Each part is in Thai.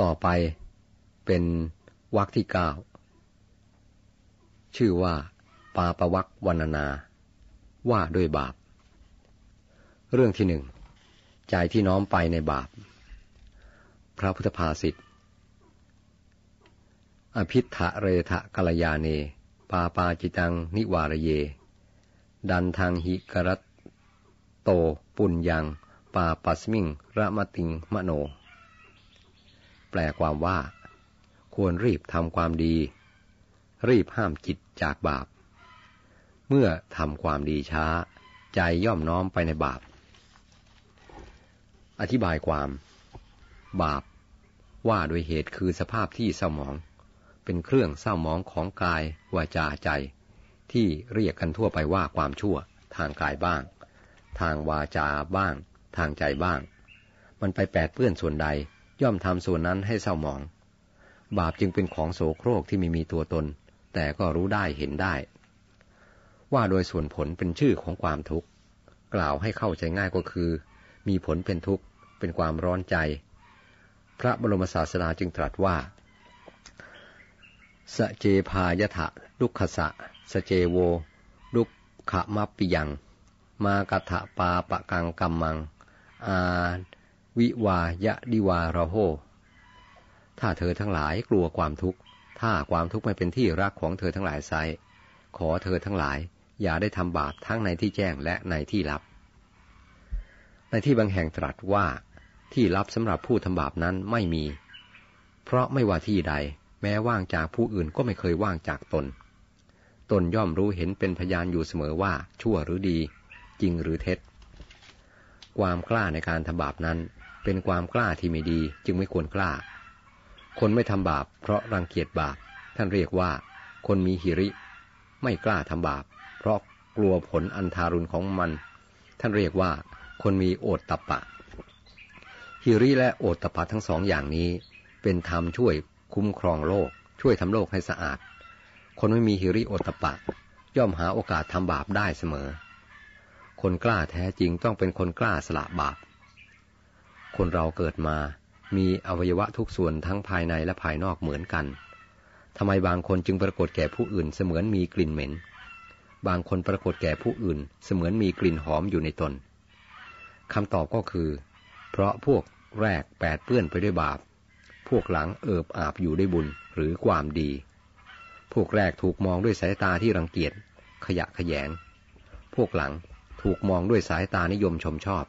ต่อไปเป็นวรรคที่เก้าชื่อว่า ปาปวักวันนาว่าด้วยบาป เรื่องที่หนึ่งใจที่น้อมไปในบาป พระพุทธภาษิตอภิธะเรทะกัลยาเน ปาปาจิตังนิวารเย ดันทางหิกรัตโตปุญญัง ปาปัสมิงระมติงมโน ลความว่า ควรรีบทำความดี รีบห้ามจิตจากบาป เมื่อทำความดีช้า ใจย่อมน้อมไปในบาป อธิบายความ บาป ว่าโดยเหตุคือสภาพที่เศร้าหมอง เป็นเครื่องเศร้าหมองของกายวาจาใจ ที่เรียกกันทั่วไปว่าความชั่ว ทางกายบ้าง ทางวาจาบ้าง ทางใจบ้าง มันไปแปดเปื้อนส่วนใด ย่อมทำส่วนนั้นให้เศร้าหมอง บาปจึงเป็นของโสโครกที่ไม่มีตัวตน แต่ก็รู้ได้เห็นได้ ว่าโดยส่วนผลเป็นชื่อของความทุกข์ กล่าวให้เข้าใจง่ายก็คือ มีผลเป็นทุกข์ เป็นความร้อนใจ พระบรมศาสดาจึงตรัสว่า สเจพายทะลุกขสะ สเจโว ลุกขมัปปิยัง มากะทะปาปะกังกัมมัง อา วิวายะดิวาระโหถ้าเธอทั้งหลายกลัวความทุกข์ ถ้าความทุกข์ไม่เป็นที่รักของเธอทั้งหลายไซขอเธอทั้งหลาย อย่าได้ทำบาปทั้งในที่แจ้งและในที่ลับ ในที่บางแห่งตรัสว่าที่ลับสำหรับผู้ทำบาปนั้นไม่มี เพราะไม่ว่าที่ใด แม้ว่างจากผู้อื่นก็ไม่เคยว่างจากตน ตนย่อมรู้เห็นเป็นพยานอยู่เสมอว่าชั่วหรือดี จริงหรือเท็จ ความกล้าในการทำบาปนั้น เป็นความกล้าที่ไม่ดีจึงไม่ควรกล้า คนไม่ทำบาป เพราะรังเกียจบาป ท่านเรียกว่า คนมีหิริ ไม่กล้าทำบาป เพราะกลัวผลอันทารุณของมัน ท่านเรียกว่า คนมีโอตตะปะ หิริและโอตตะปะทั้งสองอย่างนี้ เป็นธรรมช่วยคุ้มครองโลก ช่วยทำโลกให้สะอาด คนไม่มีหิริโอตตะปะ ย่อมหาโอกาสทำบาปได้เสมอ คนกล้าแท้จริงต้องเป็นคนกล้าสละบาป คนเราเกิดมา มีอวัยวะทุกส่วนทั้งภายในและภายนอกเหมือนกันทำไมบางคนจึงปรากฏแก่ผู้อื่นเสมือนมีกลิ่นเหม็น บางคนปรากฏแก่ผู้อื่นเสมือนมีกลิ่นหอมอยู่ในตนคำตอบก็คือ เพราะพวกแรกแปดเปื้อนไปด้วยบาป พวกหลังเอิบอาบอยู่ด้วยบุญหรือความดี พวกแรกถูกมองด้วยสายตาที่รังเกียจ ขยะขยง พวกหลังถูกมองด้วยสายตานิยมชมชอบ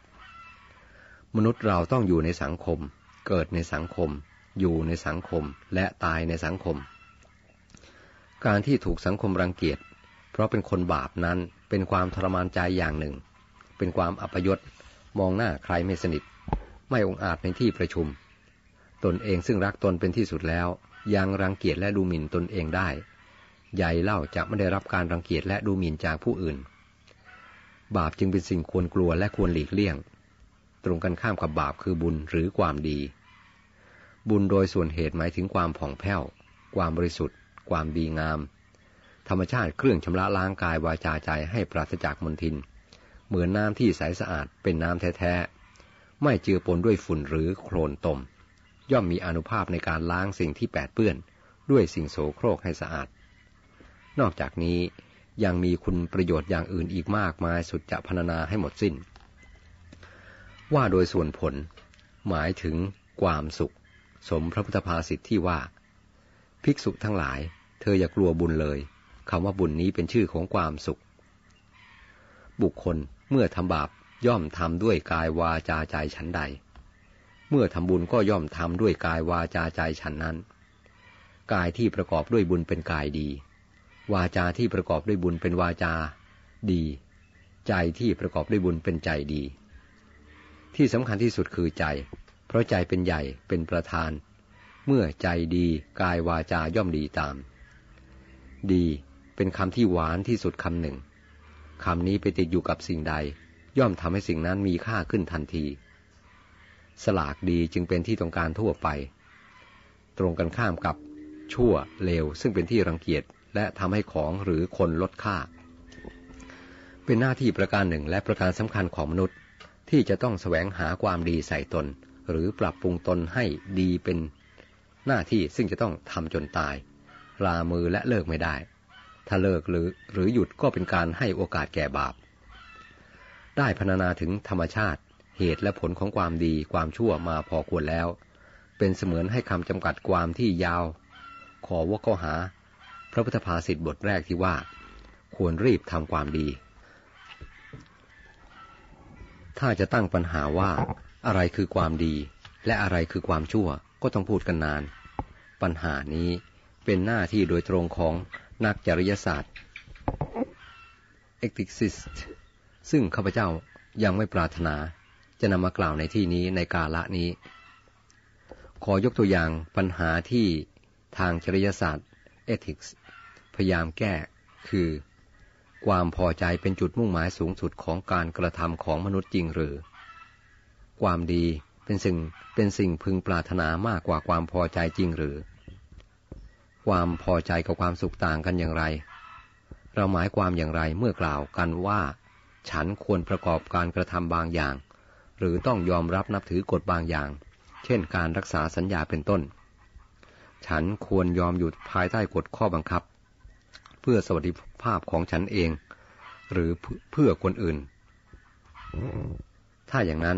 มนุษย์เราต้องอยู่ในสังคม เกิดในสังคม อยู่ในสังคม และตายในสังคม การที่ถูกสังคมรังเกียจ เพราะเป็นคนบาปนั้นเป็นความทรมานใจอย่างหนึ่ง เป็นความอัปยศ มองหน้าใครไม่สนิท ไม่องอาจในที่ประชุม ตนเองซึ่งรักตนเป็นที่สุดแล้ว ยังรังเกียจและดูหมิ่นตนเองได้ ใหญ่เล่าจะไม่ได้รับการรังเกียจและดูหมิ่นจากผู้อื่น บาปจึงเป็นสิ่งควรกลัวและควรหลีกเลี่ยง ตรงกันข้ามกับบาปคือบุญหรือความดี บุญโดยส่วนเหตุหมายถึงความผ่องแผ้ว ความบริสุทธิ์ ความดีงาม ธรรมชาติเครื่องชำระล้างกายวาจาใจให้ปราศจากมลทิน เหมือนน้ำที่ใสสะอาดเป็นน้ำแท้ๆ ไม่เจือปนด้วยฝุ่นหรือโคลนตม ย่อมมีอนุภาพในการล้างสิ่งที่แปดเปื้อน ด้วยสิ่งโสโครกให้สะอาด นอกจากนี้ยังมีคุณประโยชน์อย่างอื่นอีกมากมายสุดจะพรรณนาให้หมดสิน้น ว่าโดยส่วนผล หมายถึงความสุข สมพระพุทธภาษิตที่ว่า ภิกษุทั้งหลาย เธออย่ากลัวบุญเลยคำว่าบุญนี้เป็นชื่อของความสุข บุคคลเมื่อทำบาปย่อมทำด้วยกายวาจาใจฉันใด เมื่อทำบุญก็ย่อมทำด้วยกายวาจาใจฉันนั้น กายที่ประกอบด้วยบุญเป็นกายดี วาจาที่ประกอบด้วยบุญเป็นวาจา ดี ใจที่ประกอบด้วยบุญเป็นใจดี ที่สำคัญที่สุดคือใจ เพราะใจเป็นใหญ่เป็นประธาน เมื่อใจดีกายวาจาย่อมดีตาม ดีเป็นคำที่หวานที่สุดคำหนึ่งคำนี้ไปติดอยู่กับสิ่งใด ย่อมทำให้สิ่งนั้นมีค่าขึ้นทันที สลากดีจึงเป็นที่ต้องการทั่วไป ตรงกันข้ามกับชั่วเลวซึ่งเป็นที่รังเกียจและทำให้ของหรือคนลดค่า เป็นหน้าที่ประการหนึ่งและประการสำคัญของมนุษย์ ที่จะต้องแสวงหาความดีใส่ตน หรือปรับปรุงตนให้ดีเป็นหน้าที่ซึ่งจะต้องทำจนตาย ลามือและเลิกไม่ได้ ถ้าเลิกหรือหรือหยุดก็เป็นการให้โอกาสแก่บาป ได้พรรณนาถึงธรรมชาติ เหตุและผลของความดีความชั่วมาพอควรแล้ว เป็นเสมือนให้คำจำกัดความที่ยาว ขอว่าข้อหา พระพุทธภาษิตบทแรกที่ว่า ควรรีบทำความดี ถ้าจะตั้งปัญหาว่าอะไรคือความดี และอะไรคือความชั่วก็ต้องพูดกันนาน ปัญหานี้เป็นหน้าที่โดยตรงของนักจริยศาสตร์ ethicist ซึ่งข้าพเจ้ายังไม่ปรารถนาจะนำมากล่าวในที่นี้ในกาละนี้ ขอยกตัวอย่างปัญหาที่ทางจริยศาสตร์ ethics พยายามแก้คือ ความพอใจเป็นจุดมุ่งหมายสูงสุดของการกระทำของมนุษย์จริงหรือ ความดีเป็นสิ่งเป็นสิ่งพึงปรารถนามากกว่าความพอใจจริงหรือ ความพอใจกับความสุขต่างกันอย่างไร เราหมายความอย่างไรเมื่อกล่าวกันว่า ฉันควรประกอบการกระทำบางอย่าง หรือต้องยอมรับนับถือกฎบางอย่าง เช่น การรักษาสัญญาเป็นต้น ฉันควรยอมอยู่ภายใต้กฎข้อบังคับ เพื่อสวัสดิ ภาพของฉันเอง หรือเพื่อคนอื่น ถ้าอย่างนั้น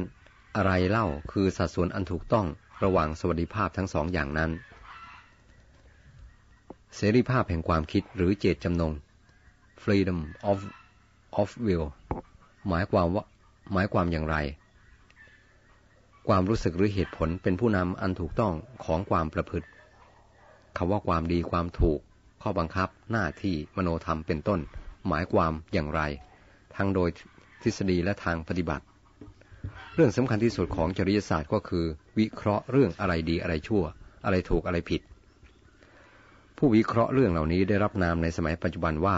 อะไรเล่าคือสัดส่วนอันถูกต้องระหว่างสวัสดิภาพทั้งสองอย่างนั้น เสรีภาพแห่งความคิดหรือเจตจำนง freedom of of will หมายความว่าหมายความอย่างไร ความรู้สึกหรือเหตุผลเป็นผู้นำอันถูกต้องของความประพฤติคำว่าความดีความถูก ข้อบังคับหน้าที่มโนธรรมเป็นต้น หมายความอย่างไร ทั้งโดยทฤษฎีและทางปฏิบัติ เรื่องสำคัญที่สุดของจริยศาสตร์ก็คือ วิเคราะห์เรื่องอะไรดีอะไรชั่ว อะไรถูกอะไรผิด ผู้วิเคราะห์เรื่องเหล่านี้ได้รับนามในสมัยปัจจุบันว่า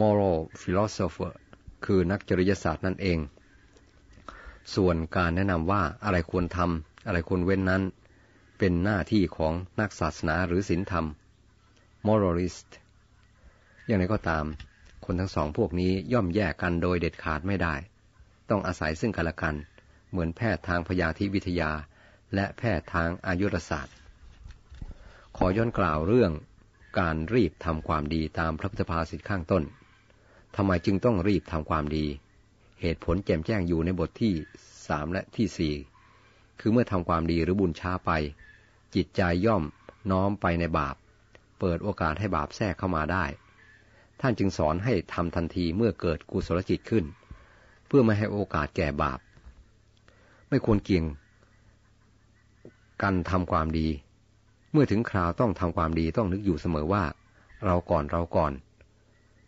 moral philosopher คือนักจริยศาสตร์นั่นเอง ส่วนการแนะนำว่าอะไรควรทำอะไรควรเว้นนั้น เป็นหน้าที่ของนักศาสนาหรือศีลธรรม moralist อย่างไรก็ตาม คนทั้งสองพวกนี้ย่อมแยกกันโดยเด็ดขาดไม่ได้ ต้องอาศัยซึ่งกันและกัน เหมือนแพทย์ทางพยาธิวิทยา และแพทย์ทางอายุรศาสตร์ ขอย้อนกล่าวเรื่องการรีบทำความดีตามพระพุทธภาษิตข้างต้นทำไมจึงต้องรีบทำความดี เหตุผลแจ่มแจ้งอยู่ในบทที่สามและที่สี่ คือเมื่อทำความดีหรือบุญช้าไป จิตใจย่อมน้อมไปในบาป เปิดโอกาสให้บาปแทรกเข้ามาได้ ท่านจึงสอนให้ทำทันทีเมื่อเกิดกุศลจิตขึ้น เพื่อไม่ให้โอกาสแก่บาป ไม่ควรเกี่ยงกันทำความดี เมื่อถึงคราวต้องทำความดีต้องนึกอยู่เสมอว่า เราก่อนเราก่อน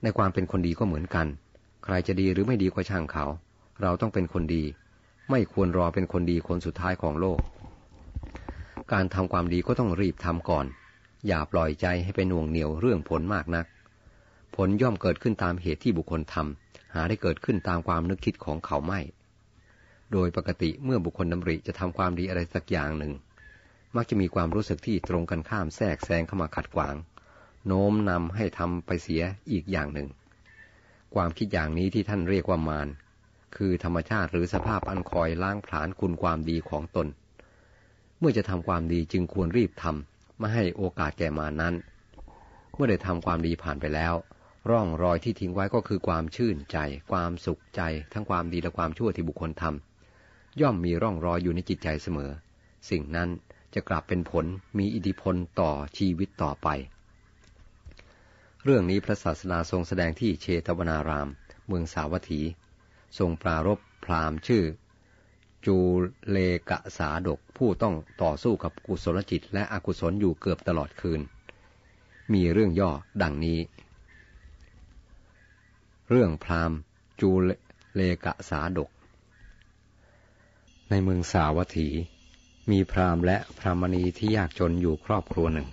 ในความเป็นคนดีก็เหมือนกัน ใครจะดีหรือไม่ดีก็ช่างเขา เราต้องเป็นคนดี ไม่ควรรอเป็นคนดีคนสุดท้ายของโลก การทำความดีก็ต้องรีบทำก่อน อย่าปล่อยใจให้ไปหน่วงเหนียวเรื่องผลมากนัก ผลย่อมเกิดขึ้นตามเหตุที่บุคคลทำหาได้เกิดขึ้นตามความนึกคิดของเขาไม่ โดยปกติเมื่อบุคคลดำริจะทำความดีอะไรสักอย่างหนึ่ง มักจะมีความรู้สึกที่ตรงกันข้ามแทรกแซงเข้ามาขัดขวาง โน้มนำให้ทำไปเสียอีกอย่างหนึ่ง ความคิดอย่างนี้ที่ท่านเรียกว่ามาร คือธรรมชาติหรือสภาพอันคอยล้างผลาญคุณความดีของตน เมื่อจะทำความดีจึงควรรีบทำไม่ให้โอกาสแก่มานั้น เมื่อได้ทำความดีผ่านไปแล้ว ร่องรอยที่ทิ้งไว้ก็คือความชื่นใจ ความสุขใจ ทั้งความดีและความชั่วที่บุคคลทำย่อมมีร่องรอยอยู่ในจิตใจเสมอ สิ่งนั้นจะกลับเป็นผลมีอิทธิพลต่อชีวิตต่อไป เรื่องนี้พระศาสดาทรงแสดงที่เชตวนาราม เมืองสาวัตถี ทรงปรารบพราหมณ์ชื่อ จูเลกะสาดกผู้ต้องต่อสู้กับกุศลจิตและอกุศลอยู่เกือบตลอดคืน มีเรื่องย่อดังนี้ เรื่องพราหมณ์จูเลกะสาดก ในเมืองสาวัตถี มีพราหมณ์และพรามณีที่ยากจนอยู่ครอบครัวหนึ่ง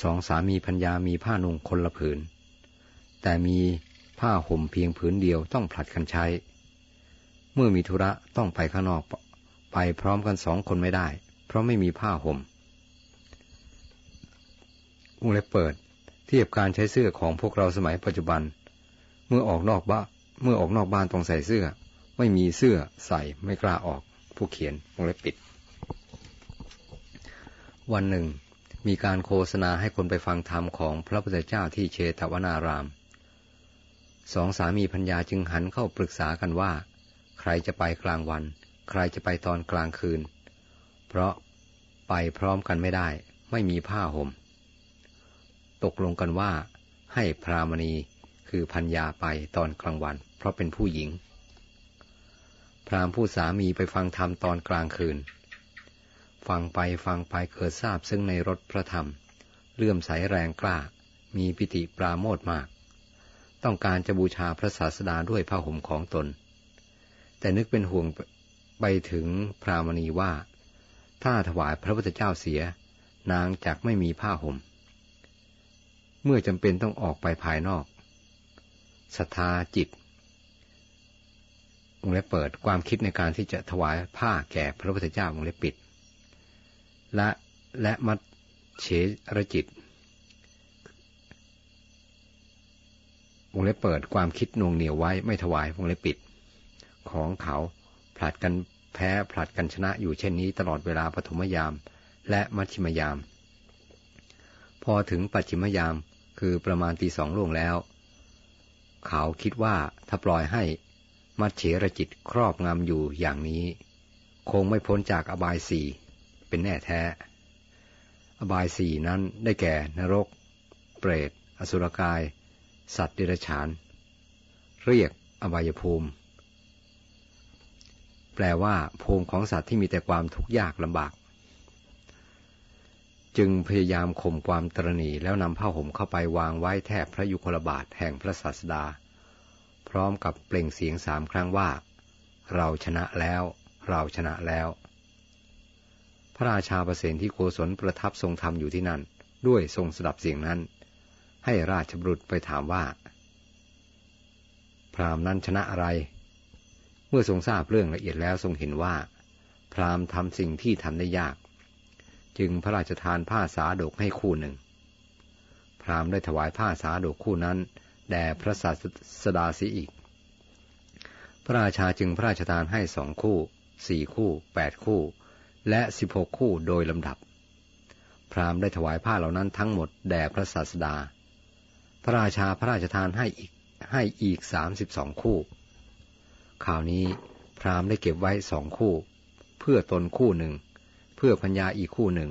สองสามีพัญญามีผ้านุ่งคนละผืน แต่มี ผ้าห่มเพียงผืนเดียวต้องผลัดกันใช้ เมื่อมีธุระต้องไปข้างนอก ไปพร้อมกันสองคนไม่ได้ เพราะไม่มีผ้าห่มวงเล็บเปิด เทียบการใช้เสื้อของพวกเราสมัยปัจจุบัน เมื่อออกนอกบ้านเมื่อออกนอกบ้านต้องใส่เสื้อ ไม่มีเสื้อใส่ไม่กล้าออก ผู้เขียนวงเล็บปิด วันหนึ่ง มีการโฆษณาให้คนไปฟังธรรมของพระพุทธเจ้าที่เชตวนาราม สองสามีพัญญาจึงหันเข้าปรึกษากันว่า ใครจะไปกลางวัน ใครจะไปตอนกลางคืน เพราะไปพร้อมกันไม่ได้ ไม่มีผ้าหม่ม ตกลงกันว่า ให้พรามณีคือพัญญาไปตอนกลางวัน เพราะเป็นผู้หญิง พรามผู้สามีไปฟังธรรมตอนกลางคืน ฟังไปฟังไปเกิดทราบซึ่งในรถพระธรรม เลื่อมใสแรงกล้า มีปิติปราโมทมาก ต้องการจะบูชาพระศาสดาด้วยผ้าห่มของตน แต่นึกเป็นห่วงไปถึงพรามณีว่า ถ้าถวายพระพุทธเจ้าเสีย นางจักไม่มีผ้าห่ม เมื่อจำเป็นต้องออกไปภายนอกศรัทธาจิตวงเล็บเปิดความคิดในการที่จะถวายผ้าแก่พระพุทธเจ้าวงเล็บปิด และและมัดเฉรจิต วงเล็บเปิดความคิดนวงเหนียวไว้ไม่ถวายวงเล็บปิด ของเขาผลัดกันแพ้ผลัดกันชนะอยู่เช่นนี้ตลอดเวลาปฐมยามและมัชชิมยาม พอถึงปัจฉิมยามคือประมาณตีสองล่วงแล้ว เขาคิดว่าถ้าปล่อยให้มัดเฉรจิตครอบงำอยู่อย่างนี้ คงไม่พ้นจากอบายสี่เป็นแน่แท้ อบายสี่นั้นได้แก่นรก เปรต อสุรกาย สัตว์เดรัจฉาน เรียกอบายภูมิ แปลว่า ภูมิของสัตว์ที่มีแต่ความทุกข์ยากลำบาก จึงพยายามข่มความตรณีแล้วนำผ้าห่มเข้าไปวางไว้แทบพระยุคลบาทแห่งพระศาสดา พร้อมกับเปล่งเสียงสามครั้งว่า เราชนะแล้ว เราชนะแล้ว พระราชาประเสนที่โกศลประทับทรงธรรมอยู่ที่นั่น ด้วยทรงสดับเสียงนั้น ให้ราชบุตรไปถามว่า พราหมณ์นั้นชนะอะไร เมื่อทรงทราบเรื่องละเอียดแล้วทรงเห็นว่า พราหมณ์ทำสิ่งที่ทำได้ยาก จึงพระราชทานผ้าสาดกให้คู่หนึ่ง พราหมณ์ได้ถวายผ้าสาดกคู่นั้นแด่พระศาสดาสีอีก พระราชาจึงพระราชทานให้สองคู่สี่คู่แปดคู่ และสิบหกคู่โดยลำดับ พราหมณ์ได้ถวายผ้าเหล่านั้นทั้งหมดแด่พระศาสดา พระราชาพระราชทานให้อีกให้อีกสามสิบสองคู่ข่าวนี้พราหมณ์ได้เก็บไว้สองคู่ เพื่อตนคู่หนึ่ง เพื่อพัญญาอีกคู่หนึ่ง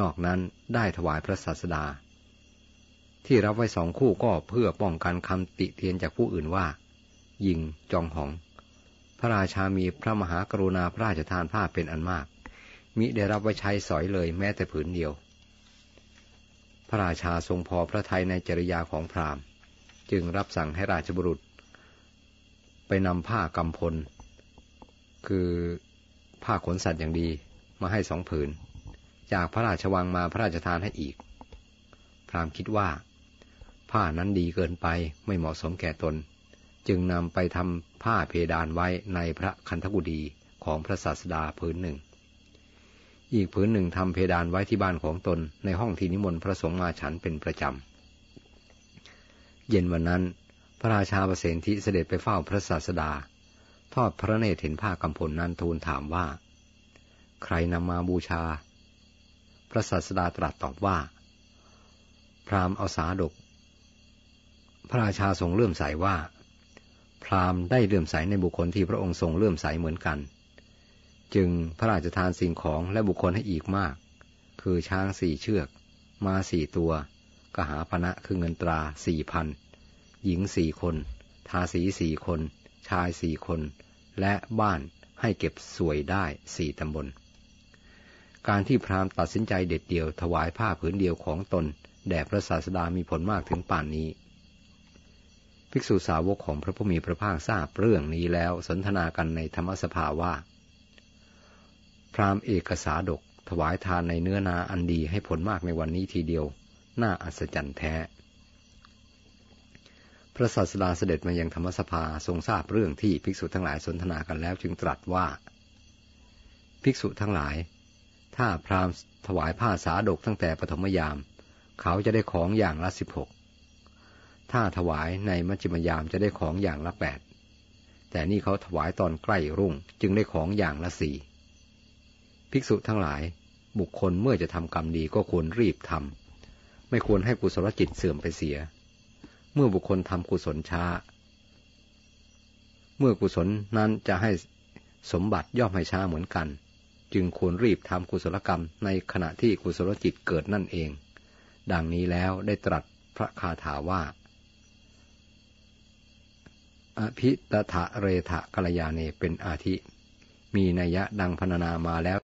นอกนั้นได้ถวายพระศาสดา ที่รับไว้สองคู่ก็เพื่อป้องกันคำติเตียนจากผู้อื่นว่า ยิงจองหอง พระราชามีพระมหากรุณาพระราชทานผ้าเป็นอันมาก มิได้รับไว้ใช้สอยเลยแม้แต่ผืนเดียว พระราชาทรงพอพระทัยในจริยาของพราหมณ์ จึงรับสั่งให้ราชบุรุษ ไปนำผ้ากำพล คือผ้าขนสัตว์อย่างดีมาให้สองผืน จากพระราชวังมาพระราชทานให้อีก พราหมณ์คิดว่า ผ้านั้นดีเกินไปไม่เหมาะสมแก่ตน จึงนำไปทำผ้าเพดานไว้ในพระคันธกุฎีของพระศาสดาผืนหนึ่ง อีกผืนหนึ่งทำเพดานไว้ที่บ้านของตนในห้องที่นิมนต์พระสงฆ์มาฉันเป็นประจำ เย็นวันนั้น พระราชาประเสนทิเสด็จไปเฝ้าพระศาสดา ทอดพระเนตรเห็นผ้ากำพลนั้นทูลถามว่า ใครนำมาบูชา พระศาสดาตรัสตอบว่า พราหมณ์เอาสาดก พระราชาทรงเลื่อมใสว่า พราหมณ์ได้เลื่อมใสในบุคคลที่พระองค์ทรงเลื่อมใสเหมือนกัน จึงพระราชทานสิ่งของและบุคคลให้อีกมาก คือช้างสี่เชือก มาสี่ตัว กหาพนะคือเงินตราสี่พัน หญิงสี่คน ทาสีสี่คน ชายสี่คน และบ้านให้เก็บสวยได้สี่ตำบล การที่พราหมณ์ตัดสินใจเด็ดเดี่ยวถวายผ้าผืนเดียวของตน แด่พระศาสดามีผลมากถึงป่านนี้ ภิกษุสาวกของพระผู้มีพระภาคทราบเรื่องนี้แล้วสนทนากันในธรรมสภาว่า พราหมณ์เอกสาดก ถวายทานในเนื้อนาอันดีให้ผลมากในวันนี้ทีเดียว น่าอัศจรรย์แท้ พระศาสดาเสด็จมายังธรรมสภาทรงทราบเรื่องที่ภิกษุทั้งหลายสนทนากันแล้วจึงตรัสว่า ภิกษุทั้งหลาย ถ้าพราหมณ์ถวายผ้าสาดกตั้งแต่ปฐมยาม เขาจะได้ของอย่างละสิบหกถ้าถวายในมัจจิมยามจะได้ของอย่างละแปดแต่นี่เขาถวายตอนใกล้รุ่งจึงได้ของอย่างละสี่ ภิกษุทั้งหลาย บุคคลเมื่อจะทำกรรมดีก็ควรรีบทำไม่ควรให้กุศลจิตเสื่อมไปเสีย เมื่อบุคคลทำกุศลช้า เมื่อกุศลนั้นจะให้สมบัติย่อมให้ช้าเหมือนกัน จึงควรรีบทำกุศลกรรมในขณะที่กุศลจิตเกิดนั่นเอง ดังนี้แล้วได้ตรัสพระคาถาว่า อภิตถะเรทะกัลยาเนเป็นอาทิ มีนัยะดังพรรณนามาแล้ว